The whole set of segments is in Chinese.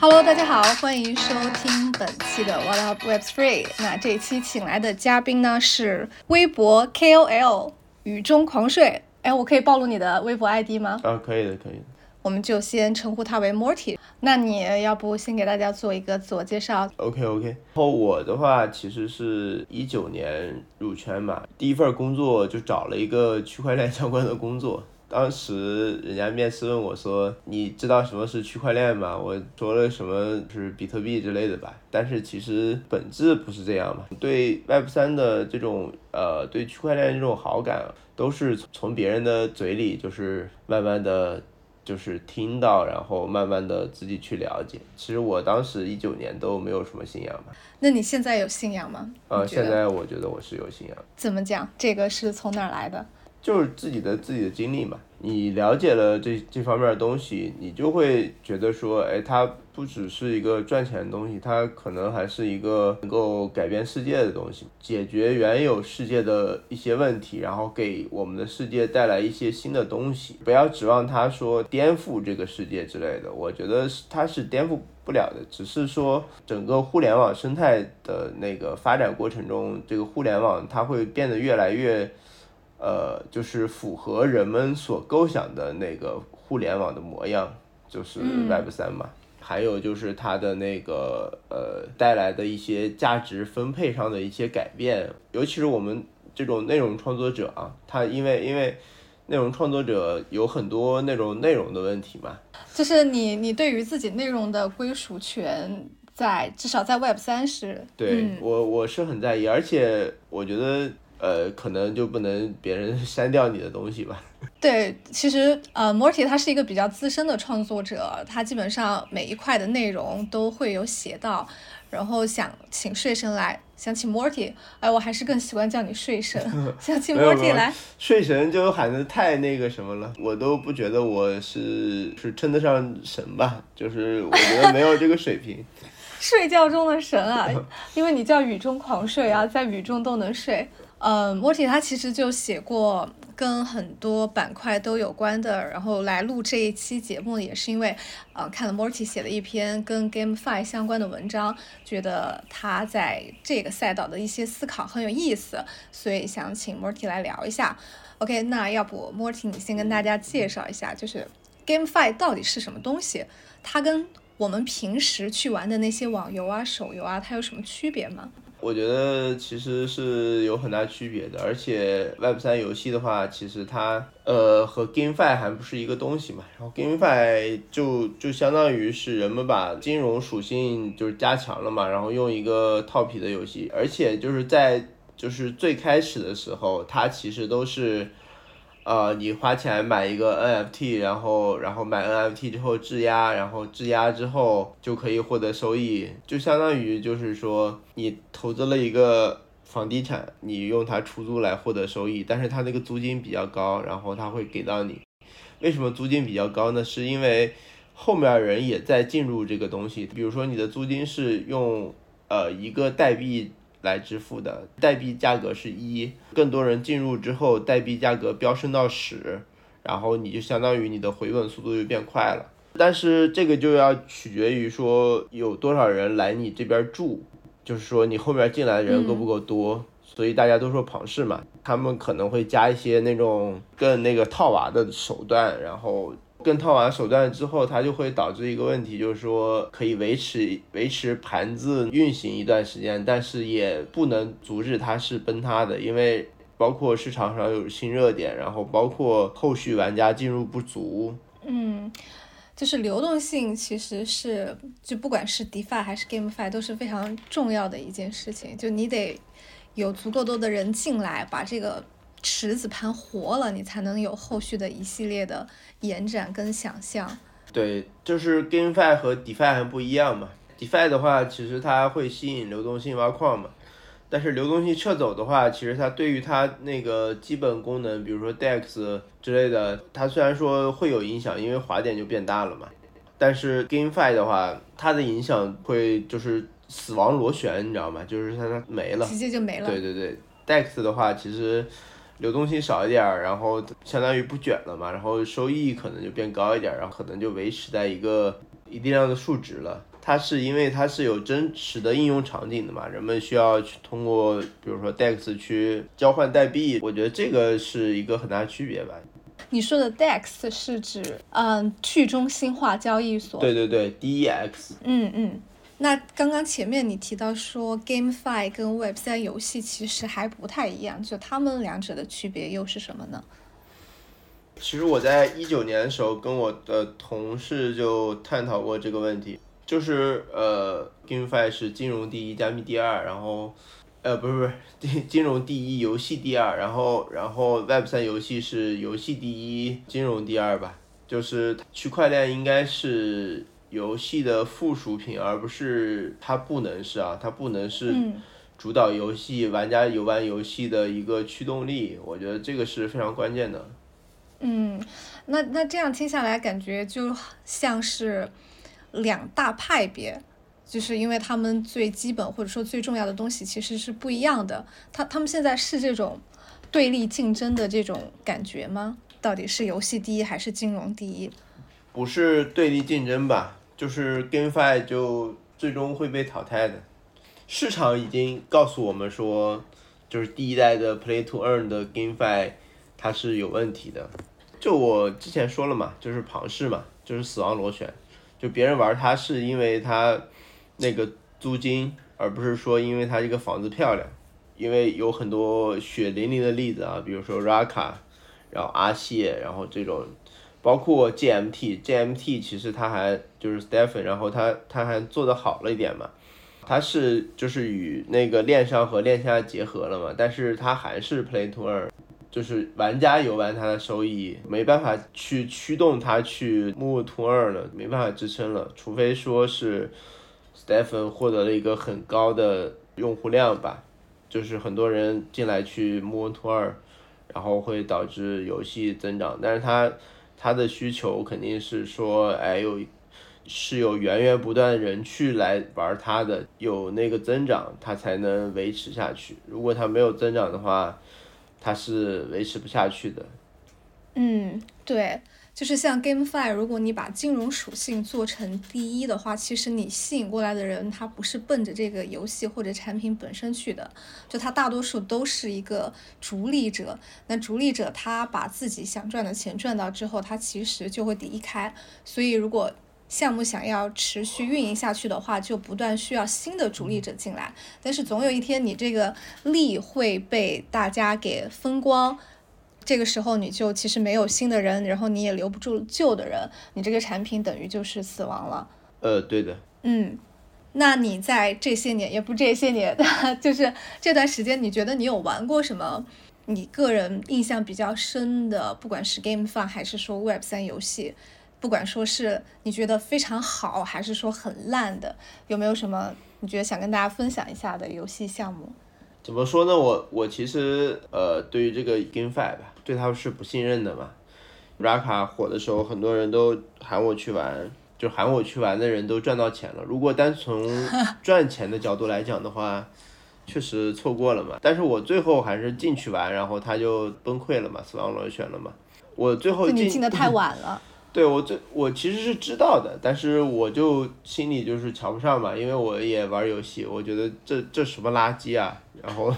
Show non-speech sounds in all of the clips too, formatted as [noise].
Hello，大家好，欢迎收听本期的 What Up Web Three。那这一期请来的嘉宾呢是微博 KOL 雨中狂睡。哎，我可以暴露你的微博 ID 吗？啊，可以的，可以的。我们就先称呼他为 Morty。那你要不先给大家做一个自我介绍？OK OK。然后我的话其实是一九年入圈嘛，第一份工作就找了一个区块链相关的工作。当时人家面试问我说：“你知道什么是区块链吗？”我说了什么是比特币之类的吧。但是其实本质不是这样嘛。对 Web 三的这种呃对区块链这种好感，都是从别人的嘴里就是慢慢的就是听到，然后慢慢的自己去了解。其实我当时一九年都没有什么信仰嘛。那你现在有信仰吗？呃，现在我觉得我是有信仰。怎么讲？这个是从哪儿来的？就是自己的自己的经历嘛，你了解了这这方面的东西，你就会觉得说，哎，它不只是一个赚钱的东西，它可能还是一个能够改变世界的东西，解决原有世界的一些问题，然后给我们的世界带来一些新的东西。不要指望它说颠覆这个世界之类的，我觉得它是颠覆不了的，只是说整个互联网生态的那个发展过程中，这个互联网它会变得越来越。呃，就是符合人们所构想的那个互联网的模样，就是 Web 三嘛。还有就是它的那个呃带来的一些价值分配上的一些改变，尤其是我们这种内容创作者啊，他因为因为内容创作者有很多那种内容的问题嘛。就是你你对于自己内容的归属权，在至少在 Web 三是。对我我是很在意，而且我觉得。呃，可能就不能别人 [laughs] 删掉你的东西吧？[laughs] 对，其实呃，Morty 他是一个比较资深的创作者，他基本上每一块的内容都会有写到。然后想请睡神来，想请 Morty，哎，我还是更习惯叫你睡神，[laughs] 想请 Morty 来。睡神就喊的太那个什么了，我都不觉得我是是称得上神吧，就是我觉得没有这个水平。睡觉中的神啊，因为你叫雨中狂睡啊，在雨中都能睡。呃，Morty 他其实就写过跟很多板块都有关的，然后来录这一期节目也是因为，呃，看了 Morty 写的一篇跟 GameFi 相关的文章，觉得他在这个赛道的一些思考很有意思，所以想请 Morty 来聊一下。OK，那要不 Morty 你先跟大家介绍一下，就是 GameFi 到底是什么东西？它跟我们平时去玩的那些网游啊、手游啊，它有什么区别吗？我觉得其实是有很大区别的，而且 Web 三游戏的话，其实它呃和 GameFi 还不是一个东西嘛。然后 GameFi 就就相当于是人们把金融属性就是加强了嘛，然后用一个套皮的游戏，而且就是在就是最开始的时候，它其实都是。呃，你花钱买一个 NFT，然后然后买 NFT 之后质押，然后质押之后就可以获得收益，就相当于就是说你投资了一个房地产，你用它出租来获得收益，但是它那个租金比较高，然后它会给到你。为什么租金比较高呢？是因为后面人也在进入这个东西，比如说你的租金是用呃一个代币。来支付的代币价格是一，更多人进入之后，代币价格飙升到十，然后你就相当于你的回本速度就变快了。但是这个就要取决于说有多少人来你这边住，就是说你后面进来的人够不够多，所以大家都说庞氏嘛，他们可能会加一些那种更那个套娃的手段，然后。跟套完手段之后，它就会导致一个问题，就是说可以维持维持盘子运行一段时间，但是也不能阻止它是崩塌的，因为包括市场上有新热点，然后包括后续玩家进入不足。嗯，就是流动性其实是就不管是 DeFi 还是 GameFi 都是非常重要的一件事情，就你得有足够多的人进来把这个。池子盘活了，你才能有后续的一系列的延展跟想象。对，就是 GameFi 和 DeFi 还不一样嘛。DeFi 的话，其实它会吸引流动性挖矿嘛。但是流动性撤走的话，其实它对于它那个基本功能，比如说 DEX 之类的，它虽然说会有影响，因为滑点就变大了嘛。但是 GameFi 的话，它的影响会就是死亡螺旋，你知道吗？就是它它没了，直接就没了。对对对，DEX 的话，其实。流动性少一点儿，然后相当于不卷了嘛，然后收益可能就变高一点儿，然后可能就维持在一个一定量的数值了。它是因为它是有真实的应用场景的嘛，人们需要去通过比如说 DEX 去交换代币，我觉得这个是一个很大区别吧。你说的 DEX 是指嗯去中心化交易所？对对对，DEX。嗯嗯。那刚刚前面你提到说 GameFi 跟 Web3 游戏其实还不太一样，就他们两者的区别又是什么呢？其实我在一九年的时候跟我的同事就探讨过这个问题，就是呃，GameFi 是金融第一，加密第二，然后呃不是不是金金融第一，游戏第二，然后然后 Web3 游戏是游戏第一，金融第二吧，就是区块链应该是。游戏的附属品，而不是它不能是啊，它不能是主导游戏玩家游玩游戏的一个驱动力。我觉得这个是非常关键的。嗯，那那这样听下来，感觉就像是两大派别，就是因为他们最基本或者说最重要的东西其实是不一样的。他他们现在是这种对立竞争的这种感觉吗？到底是游戏第一还是金融第一？不是对立竞争吧？就是 GameFi 就最终会被淘汰的，市场已经告诉我们说，就是第一代的 Play to Earn 的 GameFi 它是有问题的。就我之前说了嘛，就是庞氏嘛，就是死亡螺旋，就别人玩它是因为它那个租金，而不是说因为它这个房子漂亮。因为有很多血淋淋的例子啊，比如说 Raka，然后阿谢，然后这种。包括 GMT，GMT 其实它还就是 Stephen，然后他他还做的好了一点嘛，他是就是与那个链上和链下结合了嘛，但是它还是 Play to 二就是玩家游玩它的收益没办法去驱动它去 Move to 二了，没办法支撑了，除非说是 Stephen 获得了一个很高的用户量吧，就是很多人进来去 Move to 二然后会导致游戏增长，但是它。他的需求肯定是说，哎，有是有源源不断的人去来玩他的，有那个增长，他才能维持下去。如果他没有增长的话，他是维持不下去的。嗯，对。就是像 GameFi，如果你把金融属性做成第一的话，其实你吸引过来的人，他不是奔着这个游戏或者产品本身去的，就他大多数都是一个逐利者。那逐利者他把自己想赚的钱赚到之后，他其实就会离开。所以如果项目想要持续运营下去的话，就不断需要新的逐利者进来。但是总有一天，你这个利会被大家给分光。这个时候你就其实没有新的人，然后你也留不住旧的人，你这个产品等于就是死亡了。呃，对的。嗯，那你在这些年，也不这些年，[laughs] 就是这段时间，你觉得你有玩过什么？你个人印象比较深的，不管是 Game Fun 还是说 Web 三游戏，不管说是你觉得非常好，还是说很烂的，有没有什么你觉得想跟大家分享一下的游戏项目？怎么说呢？我我其实呃，对于这个 GameFi 吧。对他是不信任的嘛？Raka 火的时候，很多人都喊我去玩，就喊我去玩的人都赚到钱了。如果单从 [laughs] 赚钱的角度来讲的话，确实错过了嘛。但是我最后还是进去玩，然后他就崩溃了嘛，死亡螺旋了嘛。我最后进进的太晚了。对我最我其实是知道的，但是我就心里就是瞧不上嘛，因为我也玩游戏，我觉得这这什么垃圾啊，然后。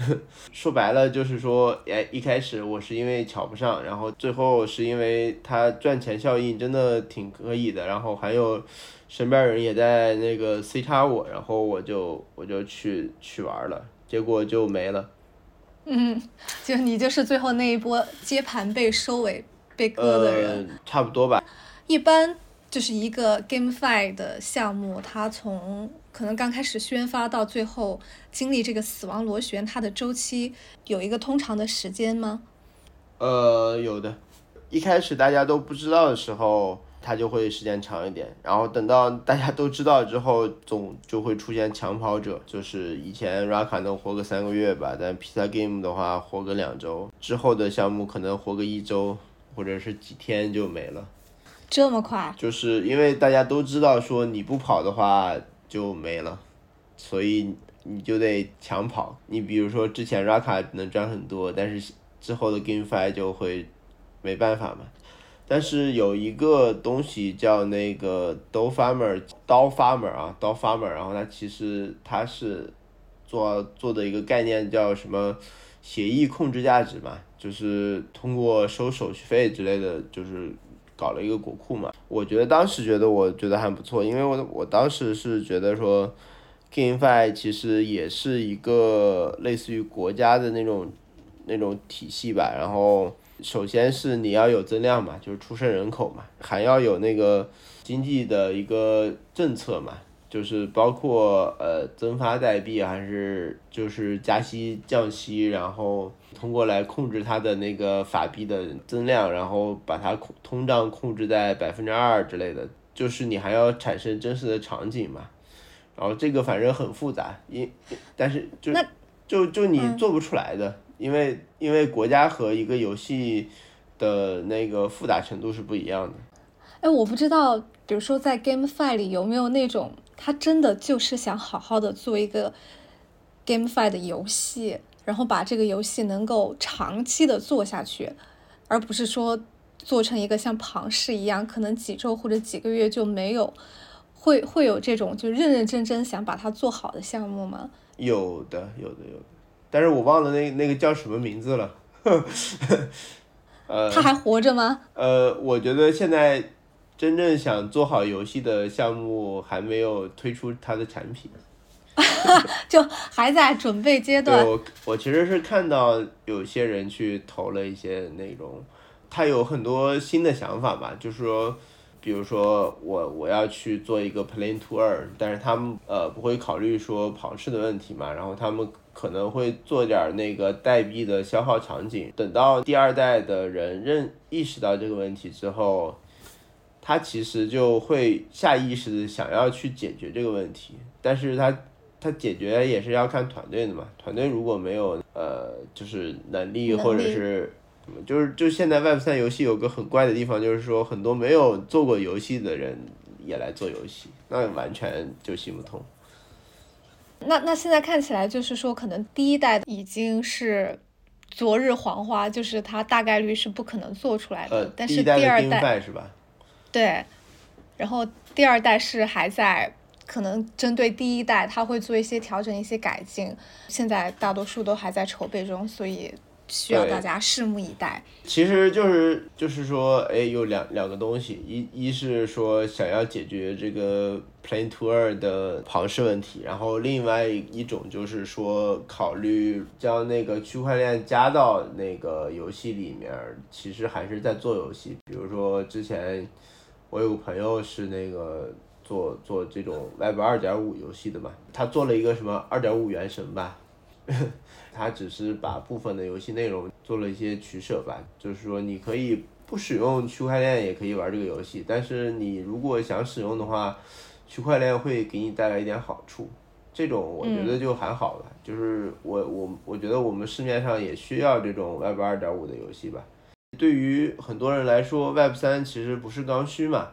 [laughs] 说白了就是说，哎，一开始我是因为瞧不上，然后最后是因为它赚钱效应真的挺可以的，然后还有身边人也在那个 C 叉我，然后我就我就去去玩了，结果就没了。嗯，[laughs] 就你就是最后那一波接盘被收尾被割的人，差不多吧。一般就是一个 GameFi 的项目，它从可能刚开始宣发到最后经历这个死亡螺旋，它的周期有一个通常的时间吗？呃，有的。一开始大家都不知道的时候，它就会时间长一点。然后等到大家都知道之后，总就会出现抢跑者。就是以前 Raka 能活个三个月吧，但 Pizza Game 的话活个两周，之后的项目可能活个一周或者是几天就没了。这么快？就是因为大家都知道说你不跑的话。就没了，所以你就得抢跑。你比如说之前 Raka 能赚很多，但是之后的 GameFi 就会没办法嘛。但是有一个东西叫那个 Do Farmer 刀 Farmer 啊，刀 Farmer，然后它其实它是做做的一个概念叫什么协议控制价值嘛，就是通过收手续费之类的，就是搞了一个国库嘛。我觉得当时觉得我觉得还不错，因为我我当时是觉得说 GameFi 其实也是一个类似于国家的那种那种体系吧，然后。首先是你要有增量嘛，就是出生人口嘛，还要有那个经济的一个政策嘛，就是包括呃增发代币还是就是加息降息，然后通过来控制它的那个法币的增量，然后把它控通胀控制在百分之二之类的，就是你还要产生真实的场景嘛，然后这个反正很复杂，因但是就就就你做不出来的。因为因为国家和一个游戏的那个复杂程度是不一样的。哎，我不知道，比如说在 GameFi 里有没有那种他真的就是想好好的做一个 GameFi 的游戏，然后把这个游戏能够长期的做下去，而不是说做成一个像庞氏一样，可能几周或者几个月就没有，会会有这种就认认真真想把它做好的项目吗？有的，有的，有的。但是我忘了那那个叫什么名字了，[laughs] 呃，他还活着吗？呃，我觉得现在真正想做好游戏的项目还没有推出它的产品，[laughs] 就还在准备阶段。我我其实是看到有些人去投了一些那种，他有很多新的想法吧，就是说，比如说我我要去做一个 Play to Earn，但是他们呃不会考虑说跑势的问题嘛，然后他们。可能会做点那个代币的消耗场景，等到第二代的人认意识到这个问题之后，他其实就会下意识的想要去解决这个问题，但是他他解决也是要看团队的嘛，团队如果没有呃就是能力或者是就是就现在 Web 三游戏有个很怪的地方，就是说很多没有做过游戏的人也来做游戏，那完全就行不通。那那现在看起来就是说，可能第一代已经是昨日黄花，就是它大概率是不可能做出来的。但是第二代是吧？对，然后第二代是还在可能针对第一代，他会做一些调整、一些改进。现在大多数都还在筹备中，所以。需要大家拭目以待。其实就是就是说，哎，有两两个东西，一一是说想要解决这个 Play to Earn 的庞氏问题，然后另外一种就是说考虑将那个区块链加到那个游戏里面。其实还是在做游戏，比如说之前我有个朋友是那个做做这种 Web 二点五游戏的嘛，他做了一个什么二点五原神吧。[laughs] 他只是把部分的游戏内容做了一些取舍吧，就是说你可以不使用区块链也可以玩这个游戏，但是你如果想使用的话，区块链会给你带来一点好处，这种我觉得就还好了。就是我我我觉得我们市面上也需要这种 Web 二点五的游戏吧。对于很多人来说，Web 三其实不是刚需嘛，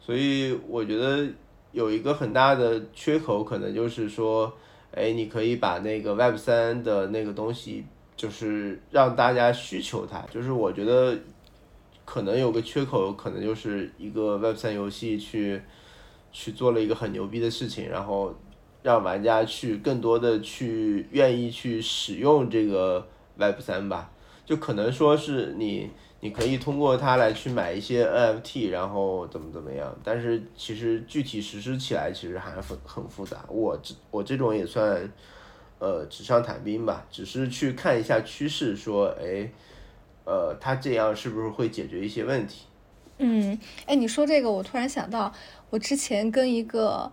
所以我觉得有一个很大的缺口，可能就是说。哎，你可以把那个 Web 三的那个东西，就是让大家需求它。就是我觉得可能有个缺口，可能就是一个 Web 三游戏去去做了一个很牛逼的事情，然后让玩家去更多的去愿意去使用这个 Web 三吧。就可能说是你。你可以通过它来去买一些 NFT，然后怎么怎么样，但是其实具体实施起来其实还很很复杂。我这我这种也算，呃，纸上谈兵吧，只是去看一下趋势，说，哎，呃，它这样是不是会解决一些问题？嗯，哎，你说这个，我突然想到，我之前跟一个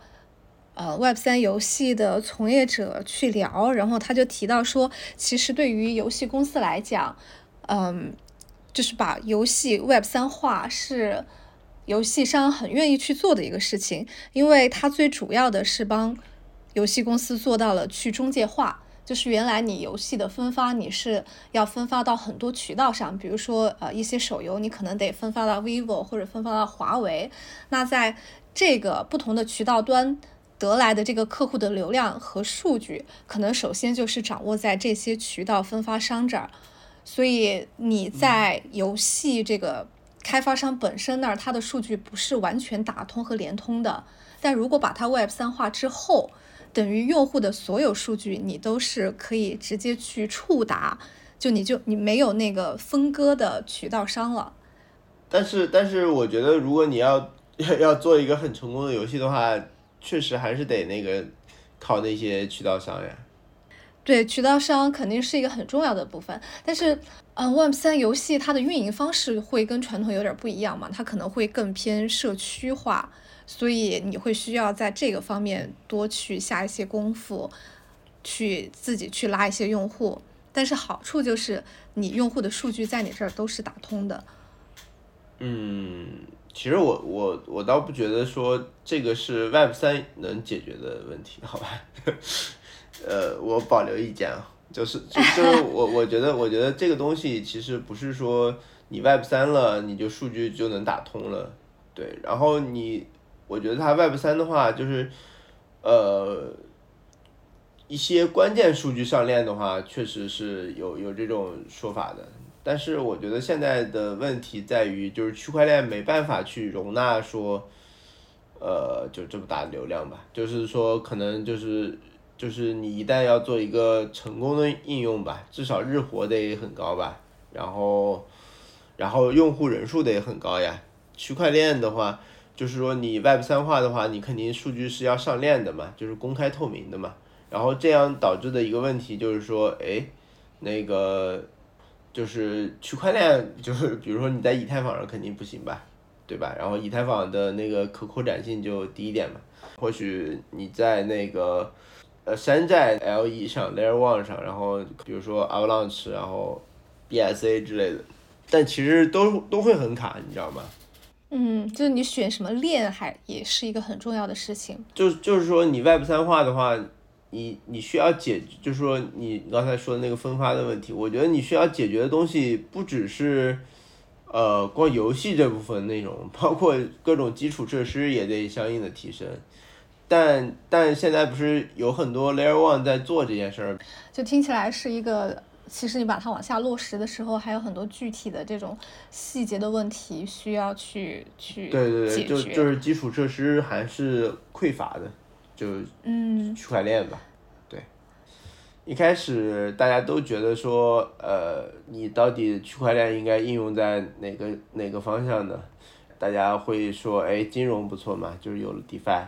呃 Web 三游戏的从业者去聊，然后他就提到说，其实对于游戏公司来讲，嗯。就是把游戏 Web 三化是游戏商很愿意去做的一个事情，因为它最主要的是帮游戏公司做到了去中介化。就是原来你游戏的分发你是要分发到很多渠道上，比如说呃一些手游你可能得分发到 vivo 或者分发到华为，那在这个不同的渠道端得来的这个客户的流量和数据，可能首先就是掌握在这些渠道分发商这儿。所以你在游戏这个开发商本身那儿它的数据不是完全打通和连通的，但如果把它 Web 三化之后，等于用户的所有数据你都是可以直接去触达，就你就你没有那个分割的渠道商了。但是但是我觉得如果你要要 [laughs] 要做一个很成功的游戏的话，确实还是得那个靠那些渠道商呀。对，渠道商肯定是一个很重要的部分，但是，嗯，Web 三游戏它的运营方式会跟传统有点不一样嘛，它可能会更偏社区化，所以你会需要在这个方面多去下一些功夫，去自己去拉一些用户。但是好处就是你用户的数据在你这儿都是打通的。嗯，其实我我我倒不觉得说这个是 Web 三能解决的问题，好吧？[laughs] 呃，我保留意见啊，就是就是我我觉得我觉得这个东西其实不是说你 Web 三了你就数据就能打通了，对，然后你我觉得它 Web 三的话就是呃一些关键数据上链的话，确实是有有这种说法的，但是我觉得现在的问题在于就是区块链没办法去容纳说呃就这么大的流量吧，就是说可能就是。就是你一旦要做一个成功的应用吧，至少日活得很高吧，然后，然后用户人数得很高呀。区块链的话，就是说你 Web 三化的话，你肯定数据是要上链的嘛，就是公开透明的嘛。然后这样导致的一个问题就是说，哎，那个就是区块链，就是 [laughs] 比如说你在以太坊上肯定不行吧，对吧？然后以太坊的那个可扩展性就低一点嘛。或许你在那个。呃，山寨 LE 上 Layer One 上，然后比如说 Avalanche，然后 BSA 之类的，但其实都都会很卡，你知道吗？嗯，就是你选什么链还也是一个很重要的事情。就就是说你 Web 三化的话，你你需要解，就是说你刚才说的那个分发的问题，我觉得你需要解决的东西不只是呃光游戏这部分内容，包括各种基础设施也得相应的提升。但但现在不是有很多 Layer One 在做这件事儿，就听起来是一个，其实你把它往下落实的时候，还有很多具体的这种细节的问题需要去去对对对，就就是基础设施还是匮乏的，就嗯区块链吧，对，一开始大家都觉得说，呃，你到底区块链应该应用在哪个哪个方向呢？大家会说，哎，金融不错嘛，就是有了 DeFi。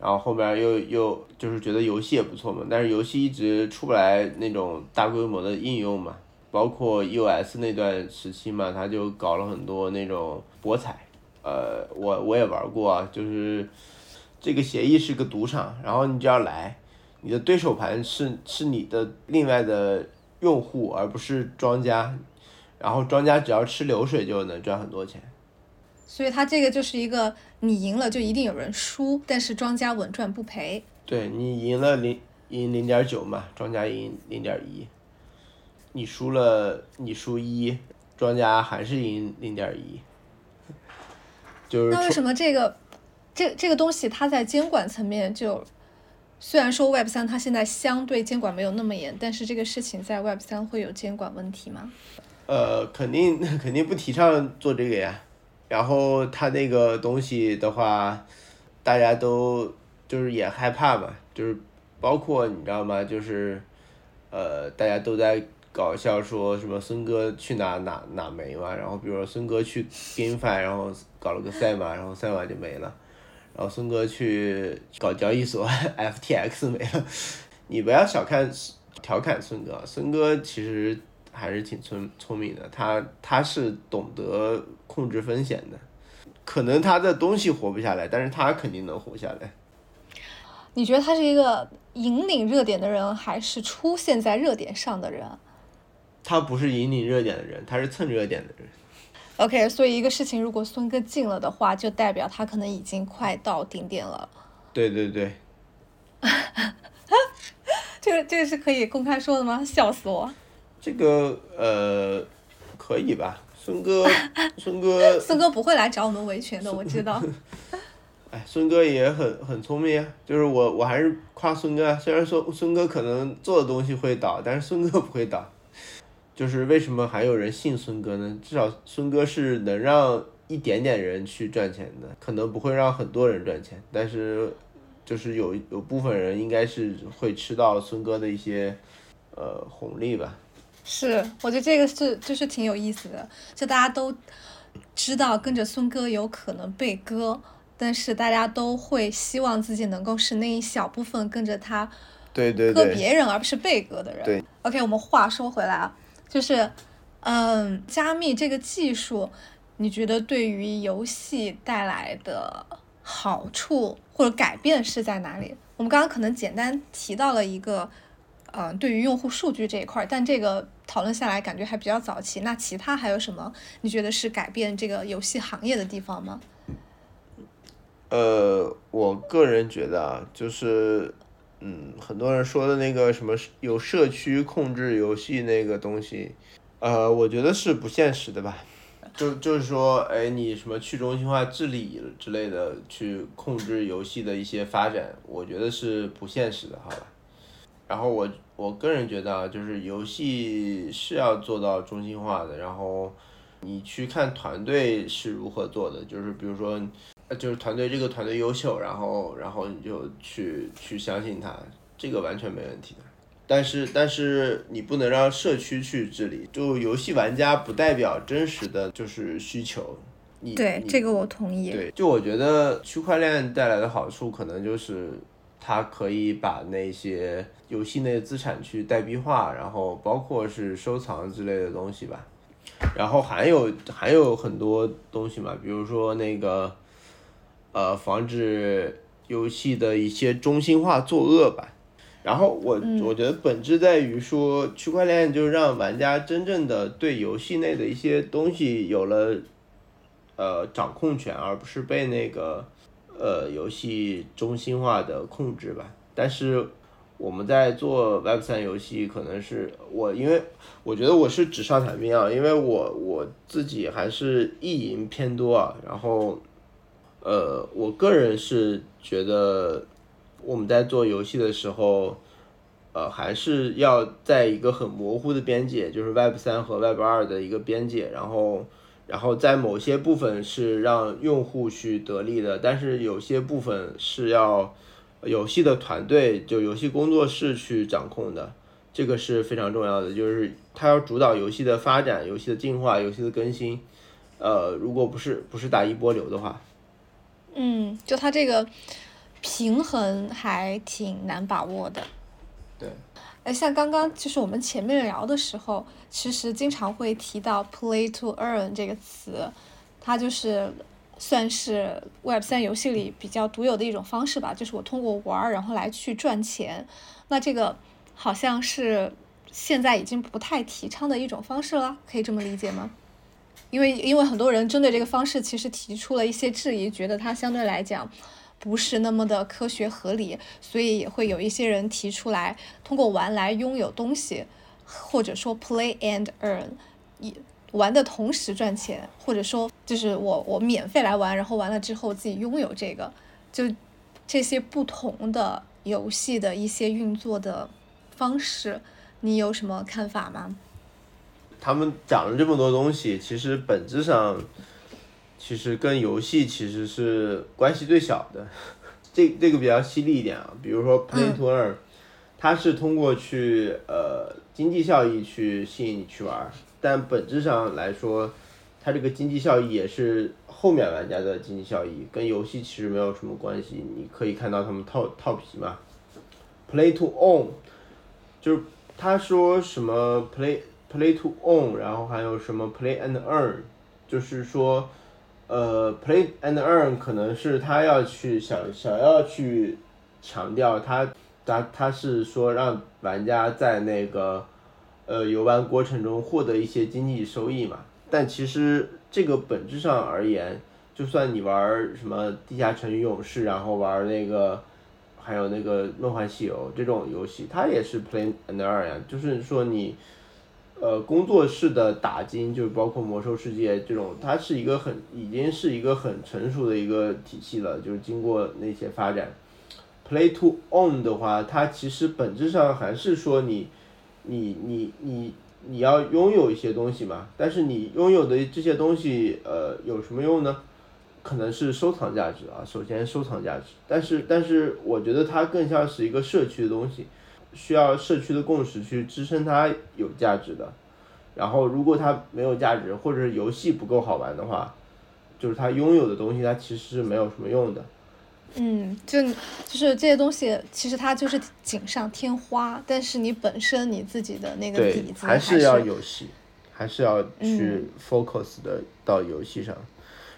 然后后面又又就是觉得游戏也不错嘛，但是游戏一直出不来那种大规模的应用嘛，包括 EOS 那段时期嘛，他就搞了很多那种博彩，呃，我我也玩过啊，就是这个协议是个赌场，然后你就要来，你的对手盘是是你的另外的用户，而不是庄家，然后庄家只要吃流水就能赚很多钱。所以它这个就是一个，你赢了就一定有人输，但是庄家稳赚不赔。对你赢了零赢零点九嘛，庄家赢零点一。你输了你输一，庄家还是赢零点一。就是那为什么这个这这个东西它在监管层面就，虽然说 Web 三它现在相对监管没有那么严，但是这个事情在 Web 三会有监管问题吗？呃，肯定肯定不提倡做这个呀。然后他那个东西的话，大家都就是也害怕嘛，就是包括你知道吗？就是，呃，大家都在搞笑说什么孙哥去哪哪哪没嘛，然后比如说孙哥去 GameFi，然后搞了个赛马，然后赛马就没了，然后孙哥去搞交易所 [laughs] FTX 没了，你不要小看调侃孙哥，孙哥其实。还是挺聪聪明的，他他是懂得控制风险的，可能他的东西活不下来，但是他肯定能活下来。你觉得他是一个引领热点的人，还是出现在热点上的人？他不是引领热点的人，他是蹭热点的人。OK，所以一个事情，如果孙哥进了的话，就代表他可能已经快到顶点了。对对对。[laughs] 这个这个是可以公开说的吗？笑死我！这个呃，可以吧？孙哥，[laughs] 孙哥，孙哥不会来找我们维权的，我知道。[laughs] 哎，孙哥也很很聪明啊，就是我我还是夸孙哥，虽然说孙哥可能做的东西会倒，但是孙哥不会倒。就是为什么还有人信孙哥呢？至少孙哥是能让一点点人去赚钱的，可能不会让很多人赚钱，但是就是有有部分人应该是会吃到孙哥的一些呃红利吧。是，我觉得这个是就是挺有意思的，就大家都知道跟着孙哥有可能被割，但是大家都会希望自己能够是那一小部分跟着他对对对割别人而不是被割的人。对 OK，我们话说回来啊，就是嗯，加密这个技术，你觉得对于游戏带来的好处或者改变是在哪里？我们刚刚可能简单提到了一个。嗯，对于用户数据这一块，但这个讨论下来感觉还比较早期。那其他还有什么你觉得是改变这个游戏行业的地方吗？呃，我个人觉得啊，就是嗯，很多人说的那个什么有社区控制游戏那个东西，呃，我觉得是不现实的吧。就就是说，哎，你什么去中心化治理之类的去控制游戏的一些发展，我觉得是不现实的，好吧？然后我我个人觉得啊，就是游戏是要做到中心化的。然后你去看团队是如何做的，就是比如说，就是团队这个团队优秀，然后然后你就去去相信他，这个完全没问题的。但是但是你不能让社区去治理，就游戏玩家不代表真实的就是需求。你对这个我同意。对，就我觉得区块链带来的好处可能就是。它可以把那些游戏内的资产去代币化，然后包括是收藏之类的东西吧，然后还有还有很多东西嘛，比如说那个，呃，防止游戏的一些中心化作恶吧。然后我我觉得本质在于说，区块链就让玩家真正的对游戏内的一些东西有了，呃，掌控权，而不是被那个。呃，游戏中心化的控制吧，但是我们在做 Web 三游戏，可能是我，因为我觉得我是纸上谈兵啊，因为我我自己还是意淫偏多啊，然后，呃，我个人是觉得我们在做游戏的时候，呃，还是要在一个很模糊的边界，就是 Web 三和 Web 二的一个边界，然后。然后在某些部分是让用户去得利的，但是有些部分是要游戏的团队，就游戏工作室去掌控的，这个是非常重要的，就是他要主导游戏的发展、游戏的进化、游戏的更新。呃，如果不是不是打一波流的话，嗯，就他这个平衡还挺难把握的。对。哎，像刚刚就是我们前面聊的时候，其实经常会提到 “play to earn” 这个词，它就是算是 Web 三游戏里比较独有的一种方式吧，就是我通过玩儿然后来去赚钱。那这个好像是现在已经不太提倡的一种方式了，可以这么理解吗？因为因为很多人针对这个方式其实提出了一些质疑，觉得它相对来讲。不是那么的科学合理，所以也会有一些人提出来，通过玩来拥有东西，或者说 play and earn，以玩的同时赚钱，或者说就是我我免费来玩，然后完了之后自己拥有这个，就这些不同的游戏的一些运作的方式，你有什么看法吗？他们讲了这么多东西，其实本质上。其实跟游戏其实是关系最小的，[laughs] 这这个比较犀利一点啊，比如说 Play to Earn，它是通过去呃经济效益去吸引你去玩，但本质上来说，它这个经济效益也是后面玩家的经济效益，跟游戏其实没有什么关系。你可以看到他们套套皮嘛，Play to Own，就是他说什么 Play Play to Own，然后还有什么 Play and Earn，就是说。呃，play and earn 可能是他要去想想要去强调他他他是说让玩家在那个呃游玩过程中获得一些经济收益嘛，但其实这个本质上而言，就算你玩什么地下城与勇士，然后玩那个还有那个梦幻西游这种游戏，它也是 play and earn 呀，就是说你。呃，工作室的打金就是包括魔兽世界这种，它是一个很已经是一个很成熟的一个体系了，就是经过那些发展。Play to own 的话，它其实本质上还是说你，你你你你要拥有一些东西嘛，但是你拥有的这些东西，呃，有什么用呢？可能是收藏价值啊，首先收藏价值，但是但是我觉得它更像是一个社区的东西，需要社区的共识去支撑它有价值的。然后如果它没有价值，或者是游戏不够好玩的话，就是它拥有的东西它其实是没有什么用的。嗯，就就是这些东西，其实它就是锦上添花，但是你本身你自己的那个底子还是要游戏，还是要去 focus 的到游戏上。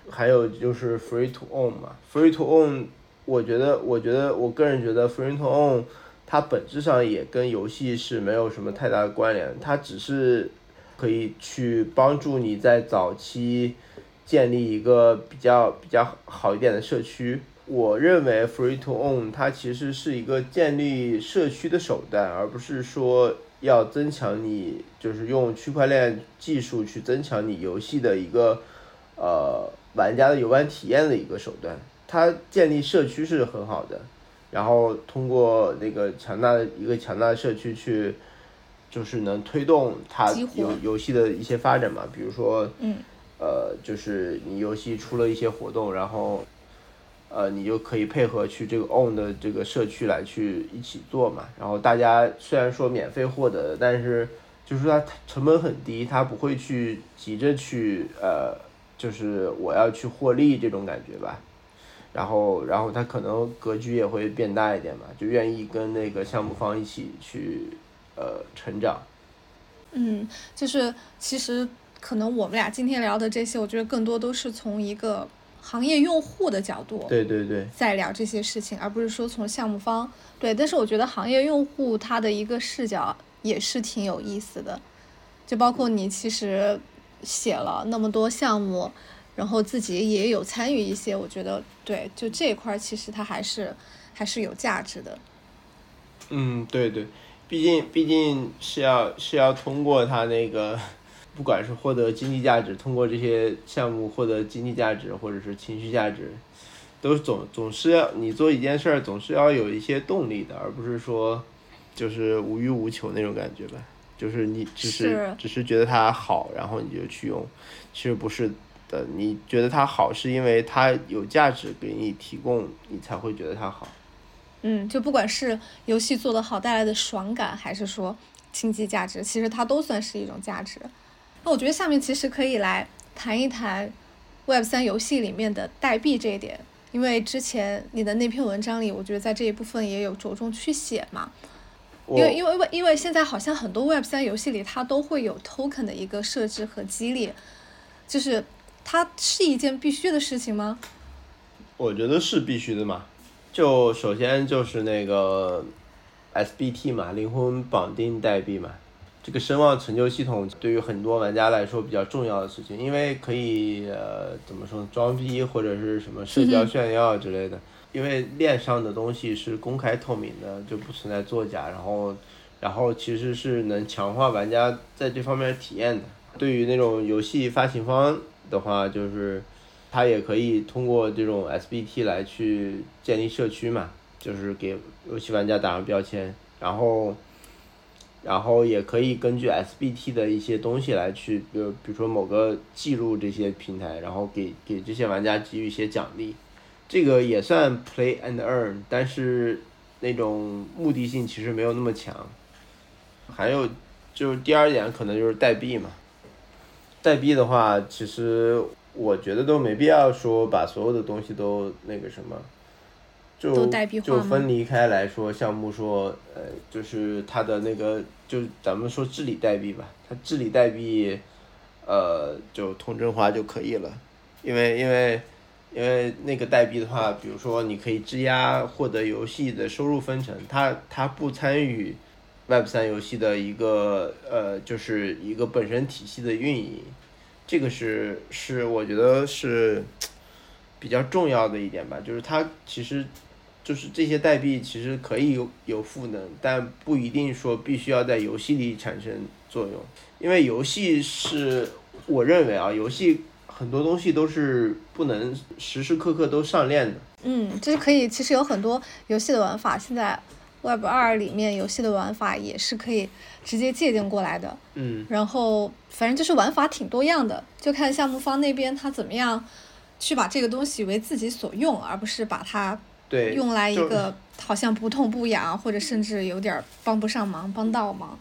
还有就是 free to own 嘛，free to own，我觉得，我觉得，我个人觉得 free to own，它本质上也跟游戏是没有什么太大的关联，它只是可以去帮助你在早期建立一个比较比较好一点的社区。我认为 free to own 它其实是一个建立社区的手段，而不是说要增强你，就是用区块链技术去增强你游戏的一个呃。玩家的游玩体验的一个手段，它建立社区是很好的，然后通过那个强大的一个强大的社区去，就是能推动它游游戏的一些发展嘛。比如说，嗯，呃，就是你游戏出了一些活动，然后，呃，你就可以配合去这个 own 的这个社区来去一起做嘛。然后大家虽然说免费获得，但是就是它成本很低，它不会去急着去呃。就是我要去获利这种感觉吧，然后，然后他可能格局也会变大一点吧，就愿意跟那个项目方一起去呃成长。嗯，就是其实可能我们俩今天聊的这些，我觉得更多都是从一个行业用户的角度，对对对，在聊这些事情，而不是说从项目方。对，但是我觉得行业用户他的一个视角也是挺有意思的，就包括你其实。写了那么多项目，然后自己也有参与一些，我觉得对，就这一块其实它还是还是有价值的。嗯，对对，毕竟毕竟是要是要通过它那个，[laughs] 不管是获得经济价值，通过这些项目获得经济价值或者是情绪价值，都总总是要你做一件事儿总是要有一些动力的，而不是说就是无欲无求那种感觉吧。就是你只是只是觉得它好，然后你就去用，其实不是的。你觉得它好，是因为它有价值给你提供，你才会觉得它好。嗯，就不管是游戏做得好带来的爽感，还是说经济价值，其实它都算是一种价值。那我觉得下面其实可以来谈一谈 Web 三游戏里面的代币这一点，因为之前你的那篇文章里，我觉得在这一部分也有着重去写嘛。因为因为为因为现在好像很多 Web 三游戏里它都会有 token 的一个设置和激励，就是它是一件必须的事情吗？我觉得是必须的嘛。就首先就是那个 SBT 嘛，灵魂绑定代币嘛，这个声望成就系统对于很多玩家来说比较重要的事情，因为可以呃怎么说装逼或者是什么社交炫耀之类的。[laughs] 因为链上的东西是公开透明的，就不存在作假，然后，然后其实是能强化玩家在这方面体验的。对于那种游戏发行方的话，就是他也可以通过这种 SBT 来去建立社区嘛，就是给游戏玩家打上标签，然后，然后也可以根据 SBT 的一些东西来去，比如比如说某个记录这些平台，然后给给这些玩家给予一些奖励。这个也算 play and earn，但是那种目的性其实没有那么强。还有就是第二点，可能就是代币嘛。代币的话，其实我觉得都没必要说把所有的东西都那个什么，就就分离开来说，项目说，呃，就是它的那个，就咱们说治理代币吧，它治理代币，呃，就通证化就可以了，因为因为。因为那个代币的话，比如说你可以质押获得游戏的收入分成，它它不参与 Web 三游戏的一个呃，就是一个本身体系的运营，这个是是我觉得是比较重要的一点吧，就是它其实就是这些代币其实可以有有赋能，但不一定说必须要在游戏里产生作用，因为游戏是我认为啊，游戏。很多东西都是不能时时刻刻都上链的。嗯，就是可以，其实有很多游戏的玩法，现在 Web 二里面游戏的玩法也是可以直接借鉴过来的。嗯，然后反正就是玩法挺多样的，就看项目方那边他怎么样去把这个东西为自己所用，而不是把它对，用来一个好像不痛不痒，或者甚至有点儿帮不上忙、帮倒忙。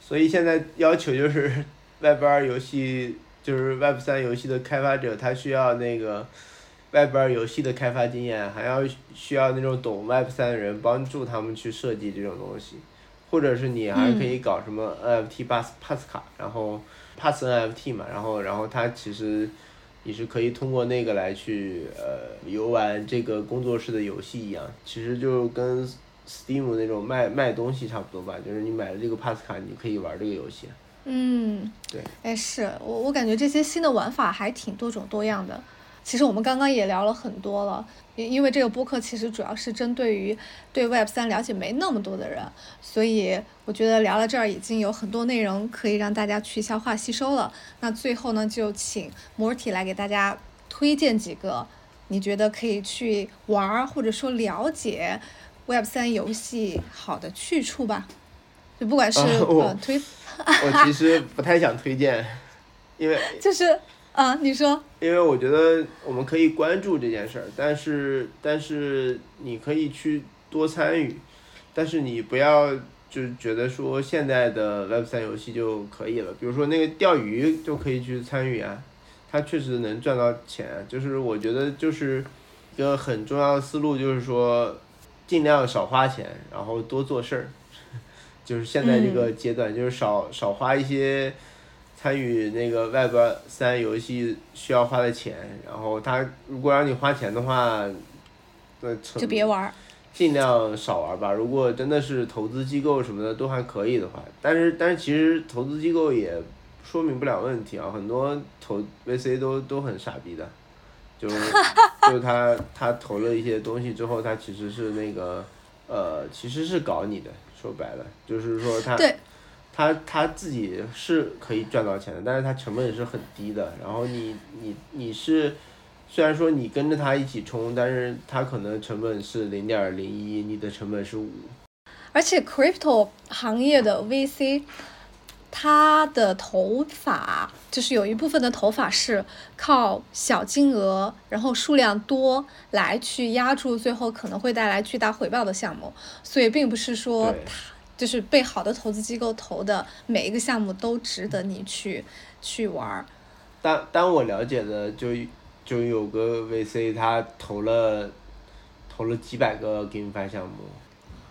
所以现在要求就是 [laughs] Web 二游戏，就是 Web 三游戏的开发者，他需要那个 Web 二游戏的开发经验，还要需要那种懂 Web 三的人帮助他们去设计这种东西，或者是你还可以搞什么 NFT Pass Pass 卡，然后 Pass NFT 嘛，然后然后它其实你是可以通过那个来去呃游玩这个工作室的游戏一样，其实就跟 Steam 那种卖卖东西差不多吧，就是你买了这个 Pass 卡，你可以玩这个游戏。嗯，对，哎，是我我感觉这些新的玩法还挺多种多样的。其实我们刚刚也聊了很多了，因因为这个播客其实主要是针对于对 Web 三了解没那么多的人，所以我觉得聊到这儿已经有很多内容可以让大家去消化吸收了。那最后呢，就请 Morty 来给大家推荐几个你觉得可以去玩儿或者说了解 Web 三游戏好的去处吧。就不管是、啊呃推，我其实不太想推荐，因为 [laughs] 就是啊，你说，因为我觉得我们可以关注这件事儿，但是但是你可以去多参与，但是你不要就觉得说现在的 Web 三游戏就可以了，比如说那个钓鱼就可以去参与啊，它确实能赚到钱，就是我觉得就是一个很重要的思路，就是说尽量少花钱，然后多做事儿，[laughs] 就是现在这个阶段，就是少少花一些。参与那个 Web 三游戏需要花的钱，然后他如果让你花钱的话，那就别玩儿。尽量少玩吧。如果真的是投资机构什么的都还可以的话，但是但是其实投资机构也说明不了问题啊，很多投 VC 都都很傻逼的，就是 [laughs] 就是他他投了一些东西之后，他其实是那个呃其实是搞你的，说白了就是说他对他他自己是可以赚到钱的，但是他成本是很低的。然后你你你是，虽然说你跟着他一起冲，但是他可能成本是零点零一，你的成本是五。而且 crypto 行业的 VC，它的投法就是有一部分的投法是靠小金额，然后数量多来去压住最后可能会带来巨大回报的项目，所以并不是说对它就是被好的投资机构投的每一个项目都值得你去去玩儿。当当我了解的就就有个 VC 他投了投了几百个 GameFi 项目，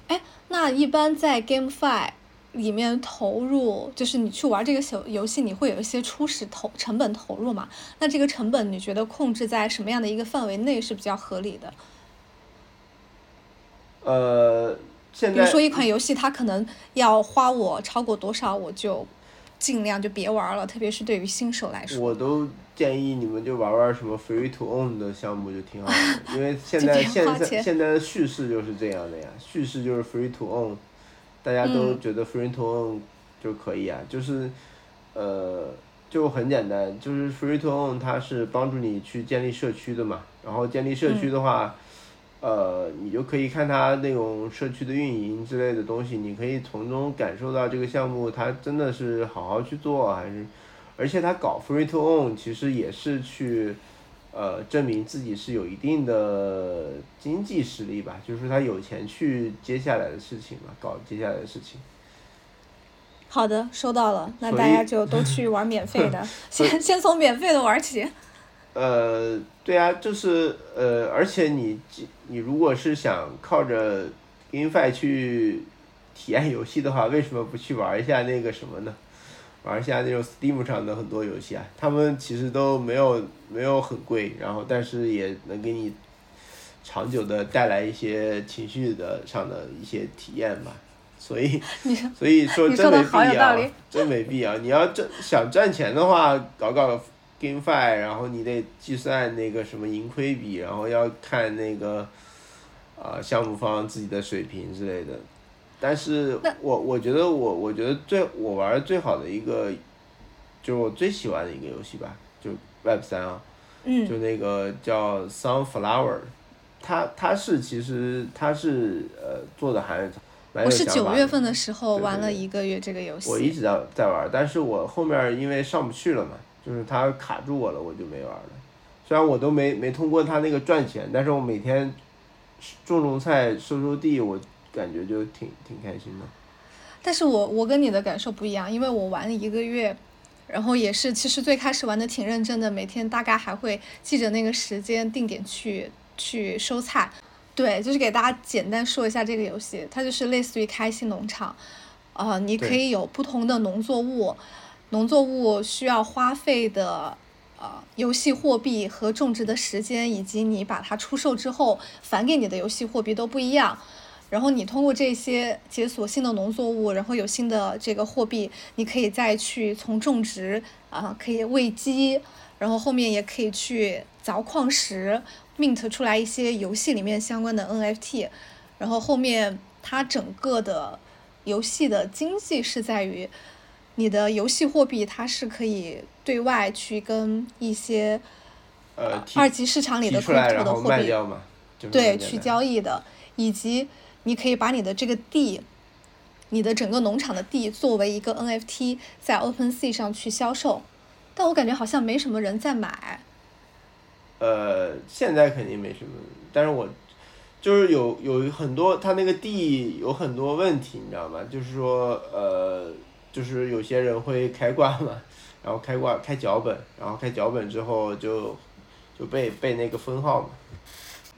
哎那一般在 GameFi 里面投入，就是你去玩这个小游戏，你会有一些初始投成本投入嘛？那这个成本你觉得控制在什么样的一个范围内是比较合理的？呃，现在比如说一款游戏，它可能要花我超过多少，我就尽量就别玩了，特别是对于新手来说。我都建议你们就玩玩什么 free to own 的项目就挺好的，[laughs] 因为现在现在现在的叙事就是这样的呀，叙事就是 free to own，大家都嗯觉得 free to own 就可以啊，就是呃就很简单，就是 free to own 它是帮助你去建立社区的嘛，然后建立社区的话。呃，你就可以看它那种社区的运营之类的东西，你可以从中感受到这个项目它真的是好好去做，还是，而且它搞 free to own 其实也是去，呃，证明自己是有一定的经济实力吧，就是他有钱去接下来的事情嘛，搞接下来的事情。好的，收到了，那大家就都去玩免费的，[laughs] 先先从免费的玩起。呃，对啊，就是呃，而且你你如果是想靠着 GameFi 去体验游戏的话，为什么不去玩一下那个什么呢？玩一下那种 Steam 上的很多游戏啊，他们其实都没有没有很贵，然后但是也能给你长久的带来一些情绪的上的一些体验吧。所以 [laughs] 所以说真没必要，真没必要。你要挣想赚钱的话，搞搞 GameFi，然后你得计算那个什么盈亏比，然后要看那个啊、项目方自己的水平之类的。但是我我觉得我我觉得最我玩的最好的一个，就是我最喜欢的一个游戏吧，就 Web 三啊，嗯就那个叫 Sunflower，它它是其实它是呃做的还蛮有我是九月份的时候玩了一个月这个游戏。我一直在在玩，但是我后面因为上不去了嘛，就是它卡住我了，我就没玩了。虽然我都没没通过它那个赚钱，但是我每天种种菜、收收地，我感觉就挺挺开心的。但是我我跟你的感受不一样，因为我玩了一个月，然后也是其实最开始玩的挺认真的，每天大概还会记着那个时间定点去去收菜。对，就是给大家简单说一下这个游戏，它就是类似于开心农场，呃，你可以有不同的农作物，农作物需要花费的呃游戏货币和种植的时间，以及你把它出售之后返给你的游戏货币都不一样。然后你通过这些解锁新的农作物，然后有新的这个货币，你可以再去从种植啊、可以喂鸡，然后后面也可以去凿矿石，mint 出来一些游戏里面相关的 NFT，然后后面它整个的游戏的经济是在于你的游戏货币，它是可以对外去跟一些呃，二级市场里的提出来 crypto 然后的货币对去交易的，以及你可以把你的这个地，你的整个农场的地作为一个 NFT 在 OpenSea 上去销售，但我感觉好像没什么人在买。呃，现在肯定没什么，但是我就是有有很多，他那个地有很多问题，你知道吗？就是说，呃，就是有些人会开挂嘛，然后开挂开脚本，然后开脚本之后就就被被那个封号嘛。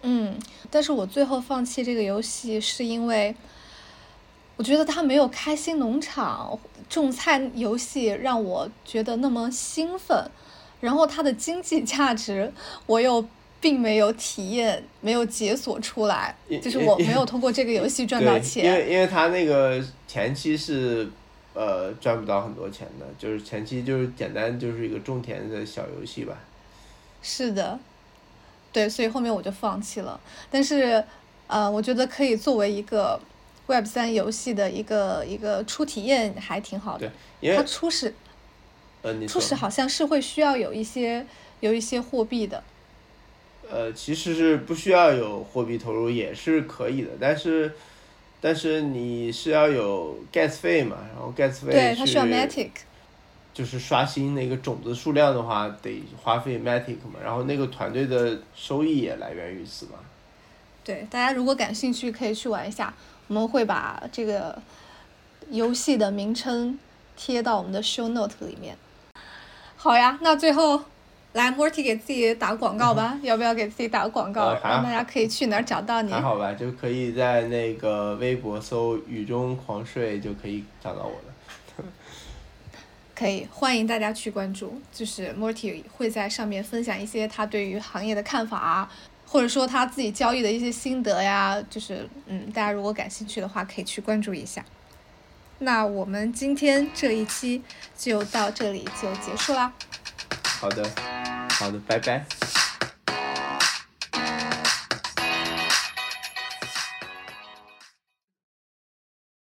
嗯，但是我最后放弃这个游戏是因为，我觉得它没有开心农场种菜游戏让我觉得那么兴奋，然后它的经济价值我又并没有体验，没有解锁出来，就是我没有通过这个游戏赚到对，因钱。为因为它那个前期是呃赚不到很多钱的，就是前期就是简单就是一个种田的小游戏吧。是的，对，所以后面我就放弃了。但是，呃，我觉得可以作为一个 Web 三游戏的一个一个初体验，还挺好的对。因为它初始呃你初始好像是会需要有一些有一些货币的。呃，其实是不需要有货币投入也是可以的，但是，但是你是要有 gas 费嘛，然后 gas 费对，它需要 Matic。就是刷新那个种子数量的话，得花费 matic 嘛，然后那个团队的收益也来源于此嘛。对，大家如果感兴趣可以去玩一下，我们会把这个游戏的名称贴到我们的 show note 里面。好呀，那最后来 Morty 给自己打个广告吧，要不要给自己打个广告，让大家可以去哪儿找到你还？好吧，就可以在那个微博搜“雨中狂睡”就可以找到我了。[laughs] 可以，欢迎大家去关注，就是 Morty 会在上面分享一些他对于行业的看法啊，或者说他自己交易的一些心得呀，就是嗯，大家如果感兴趣的话，可以去关注一下。那我们今天这一期就到这里就结束啦。好的，好的，拜拜。